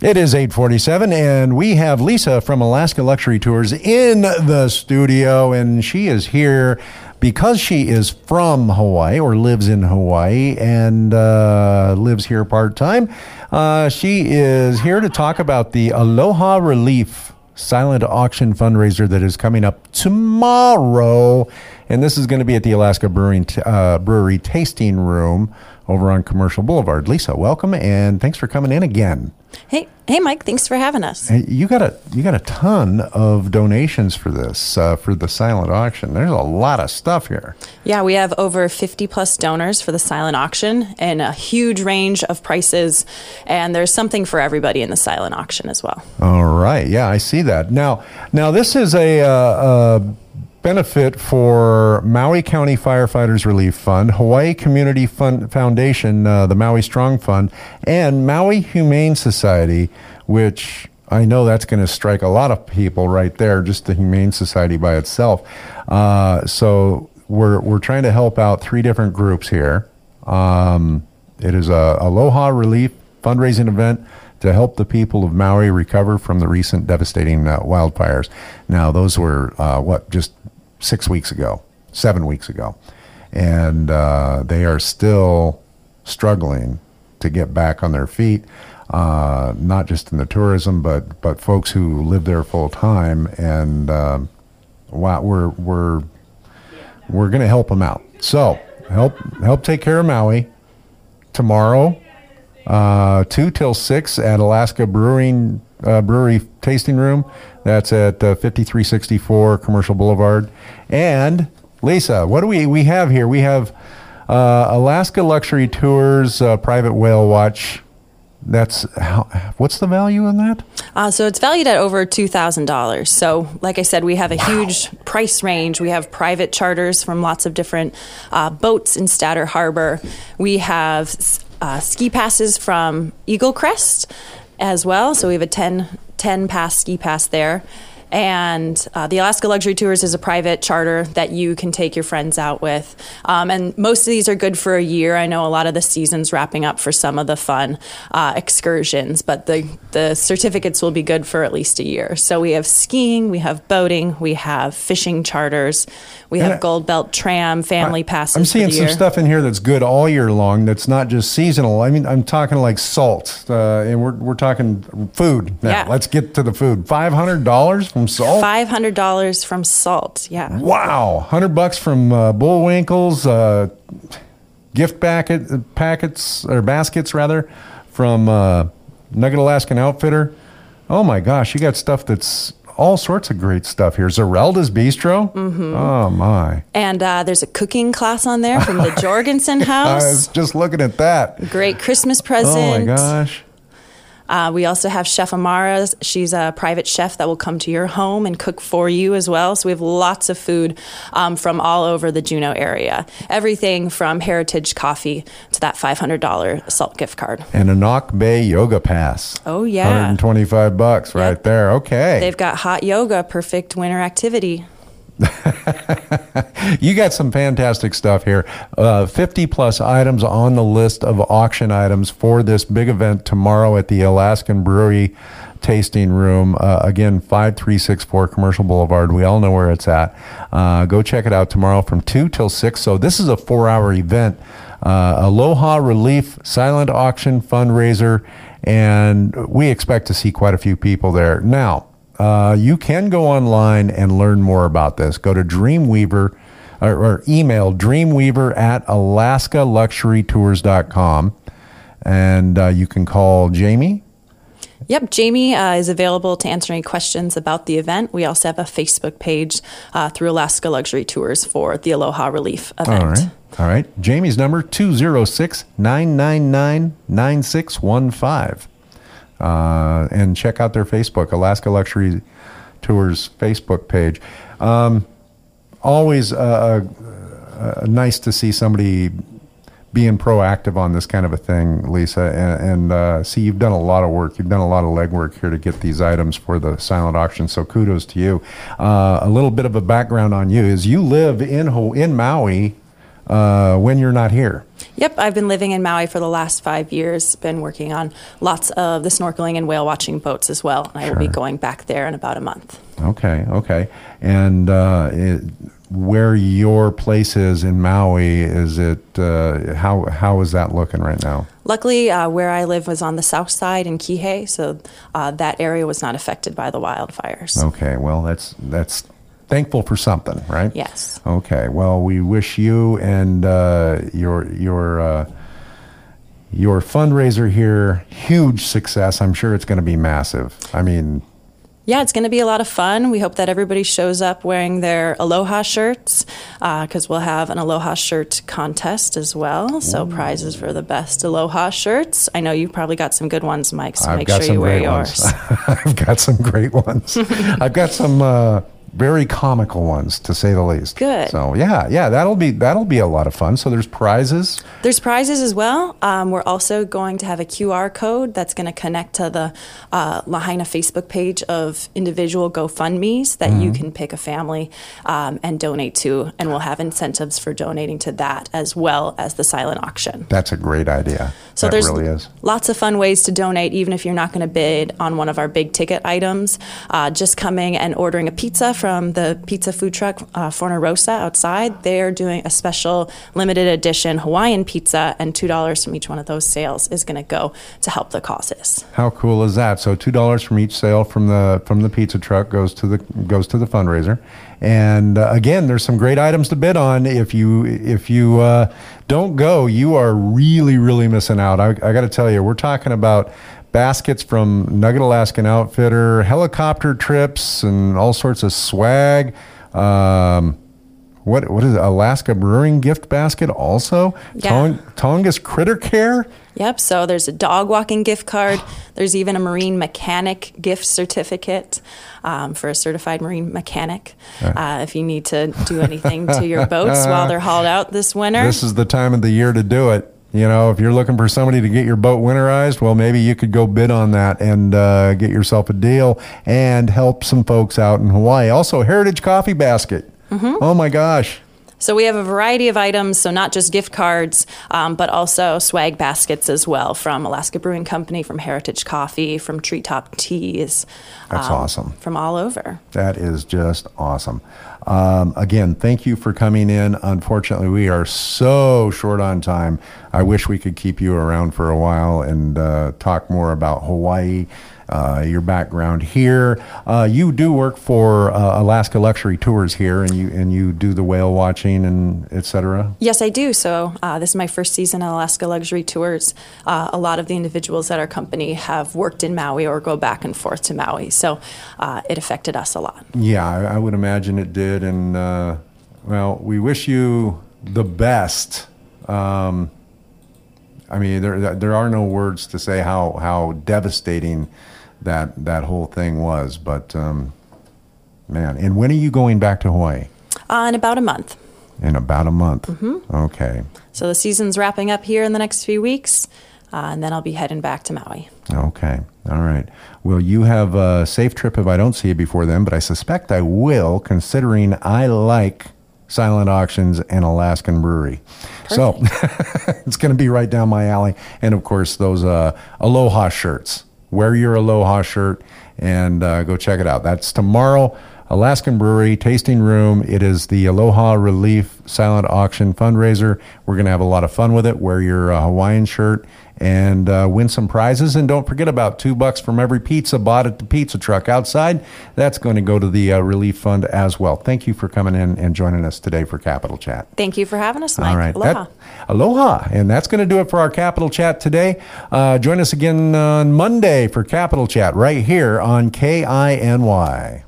It is 847, and we have Lisa from Alaska Luxury Tours in the studio, and she is here because she is from Hawaii or lives in Hawaii and uh, lives here part time. Uh, she is here to talk about the Aloha Relief silent auction fundraiser that is coming up tomorrow. And this is going to be at the Alaska Brewing, uh, Brewery Tasting Room over on Commercial Boulevard. Lisa, welcome and thanks for coming in again. Hey, hey, Mike! Thanks for having us. Hey, you got a you got a ton of donations for this uh, for the silent auction. There's a lot of stuff here. Yeah, we have over 50 plus donors for the silent auction and a huge range of prices. And there's something for everybody in the silent auction as well. All right, yeah, I see that. Now, now this is a. Uh, uh, benefit for Maui County Firefighters Relief Fund, Hawaii Community Fund Foundation, uh, the Maui Strong Fund, and Maui Humane Society, which I know that's going to strike a lot of people right there, just the Humane Society by itself. Uh, so we're, we're trying to help out three different groups here. Um, it is a Aloha Relief fundraising event to help the people of Maui recover from the recent devastating uh, wildfires. Now, those were uh, what just six weeks ago, seven weeks ago, and uh, they are still struggling to get back on their feet. Uh, not just in the tourism, but but folks who live there full time, and uh, wow, we're we're we're going to help them out. So help help take care of Maui tomorrow, uh, two till six at Alaska Brewing uh, Brewery Tasting Room. That's at uh, 5364 Commercial Boulevard. And Lisa, what do we we have here? We have uh, Alaska Luxury Tours uh, Private Whale Watch. That's how, what's the value on that? Uh, so it's valued at over two thousand dollars. So, like I said, we have a wow. huge price range. We have private charters from lots of different uh, boats in Statter Harbor. We have uh, ski passes from Eaglecrest as well. So we have a 10, 10 pass ski pass there. And uh, the Alaska Luxury Tours is a private charter that you can take your friends out with. Um, and most of these are good for a year. I know a lot of the season's wrapping up for some of the fun uh, excursions, but the, the certificates will be good for at least a year. So we have skiing, we have boating, we have fishing charters, we have Goldbelt Tram family passes. I'm seeing some stuff in here that's good all year long. That's not just seasonal. I mean, I'm talking like salt, uh, and we're we're talking food. Now. Yeah. Let's get to the food. Five hundred dollars from salt. Five hundred dollars from salt. Yeah. Wow, hundred bucks from uh, Bullwinkles. Uh, gift packet packets or baskets rather from uh, Nugget Alaskan Outfitter. Oh my gosh, you got stuff that's all sorts of great stuff here. Zerelda's Bistro. Mm-hmm. Oh my! And uh, there's a cooking class on there from the Jorgensen House. I was just looking at that. Great Christmas present. Oh my gosh! Uh, we also have Chef Amara. She's a private chef that will come to your home and cook for you as well. So we have lots of food um, from all over the Juneau area. Everything from heritage coffee to that $500 salt gift card. And a Anak Bay Yoga Pass. Oh, yeah. 125 bucks right yep. there. Okay. They've got hot yoga, perfect winter activity. you got some fantastic stuff here. Uh, 50 plus items on the list of auction items for this big event tomorrow at the Alaskan Brewery Tasting Room. Uh, again, 5364 Commercial Boulevard. We all know where it's at. Uh, go check it out tomorrow from 2 till 6. So, this is a four hour event. Uh, Aloha Relief Silent Auction Fundraiser. And we expect to see quite a few people there. Now, uh, you can go online and learn more about this. Go to Dreamweaver or, or email dreamweaver at alaskaluxurytours.com and uh, you can call Jamie. Yep, Jamie uh, is available to answer any questions about the event. We also have a Facebook page uh, through Alaska Luxury Tours for the Aloha Relief event. All right. All right. Jamie's number 206 999 9615 uh, and check out their Facebook, Alaska Luxury Tours Facebook page. Um, always uh, uh, nice to see somebody being proactive on this kind of a thing, Lisa. And, and uh, see, you've done a lot of work. You've done a lot of legwork here to get these items for the silent auction. So kudos to you. Uh, a little bit of a background on you is you live in Ho- in Maui uh, when you're not here. Yep, I've been living in Maui for the last five years. Been working on lots of the snorkeling and whale watching boats as well. And I will be going back there in about a month. Okay, okay. And uh, it, where your place is in Maui, is it uh, how how is that looking right now? Luckily, uh, where I live was on the south side in Kihei, so uh, that area was not affected by the wildfires. Okay, well that's that's thankful for something, right? Yes. Okay. Well, we wish you and uh, your your uh, your fundraiser here huge success. I'm sure it's going to be massive. I mean, Yeah, it's going to be a lot of fun. We hope that everybody shows up wearing their Aloha shirts because we'll have an Aloha shirt contest as well. So prizes for the best Aloha shirts. I know you probably got some good ones, Mike. So I've make sure you wear yours. I've got some great ones. I've got some uh, very comical ones, to say the least. Good. So yeah, yeah, that'll be that'll be a lot of fun. So there's prizes. There's prizes as well. Um, we're also going to have a QR code that's going to connect to the uh, Lahaina Facebook page of individual GoFundMe's that you Mm-hmm. can pick a family um, and donate to, and we'll have incentives for donating to that as well as the silent auction. That's a great idea. So that there's really is. lots of fun ways to donate, even if you're not going to bid on one of our big ticket items. Uh, just coming and ordering a pizza from the pizza food truck uh, outside, they're doing a special limited edition Hawaiian pizza, and two dollars from each one of those sales is going to go to help the causes. How cool is that? So two dollars from each sale from the from the pizza truck goes to the goes to the fundraiser, and uh, again, there's some great items to bid on. If you if you uh, don't go, you are really really missing out. I, I got to tell you, we're talking about baskets from Nugget Alaskan Outfitter, helicopter trips, and all sorts of swag. Um, what what is it? Alaska Brewing gift basket also? Yeah. Tong, Tongass Critter Care. Yep. So there's a dog walking gift card. There's even a marine mechanic gift certificate um, for a certified marine mechanic. Uh, if you need to do anything to your boats while they're hauled out this winter. This is the time of the year to do it. You know, if you're looking for somebody to get your boat winterized, well, maybe you could go bid on that and uh, get yourself a deal and help some folks out in Hawaii. Also, Heritage Coffee Basket. Oh my gosh. So we have a variety of items, so not just gift cards, um, but also swag baskets as well from Alaska Brewing Company, from Heritage Coffee, from Treetop Teas. That's um, awesome. From all over. That is just awesome. Um, again, thank you for coming in. Unfortunately, we are so short on time. I wish we could keep you around for a while and uh, talk more about Hawaii, uh, your background here. Uh, you do work for uh, Alaska Luxury Tours here, and you and you do the whale watching and etc. Yes, I do. So uh, this is my first season at Alaska Luxury Tours. Uh, a lot of the individuals at our company have worked in Maui or go back and forth to Maui, so uh, it affected us a lot. Yeah, I, I would imagine it did. And, uh, well, we wish you the best. Um, I mean, there, there are no words to say how, how devastating that, that whole thing was. But, um, man, and when are you going back to Hawaii? Uh, in about a month. In about a month. Okay. So the season's wrapping up here in the next few weeks, uh, and then I'll be heading back to Maui. Okay. All right. Well, you have a safe trip if I don't see you before then, but I suspect I will, considering I like silent auctions and Alaskan brewery. So it's going to be right down my alley. And of course, those uh, Aloha shirts. Wear your Aloha shirt and uh, go check it out. That's tomorrow. Alaskan Brewery Tasting Room. It is the Aloha Relief Silent Auction fundraiser. We're going to have a lot of fun with it. Wear your uh, Hawaiian shirt and uh, win some prizes. And don't forget about two bucks from every pizza bought at the pizza truck outside. That's going to go to the uh, relief fund as well. Thank you for coming in and joining us today for Capital Chat. Thank you for having us, Mike. All right. Aloha. That- aloha. And that's going to do it for our Capital Chat today. Uh, join us again on Monday for Capital Chat right here on KINY.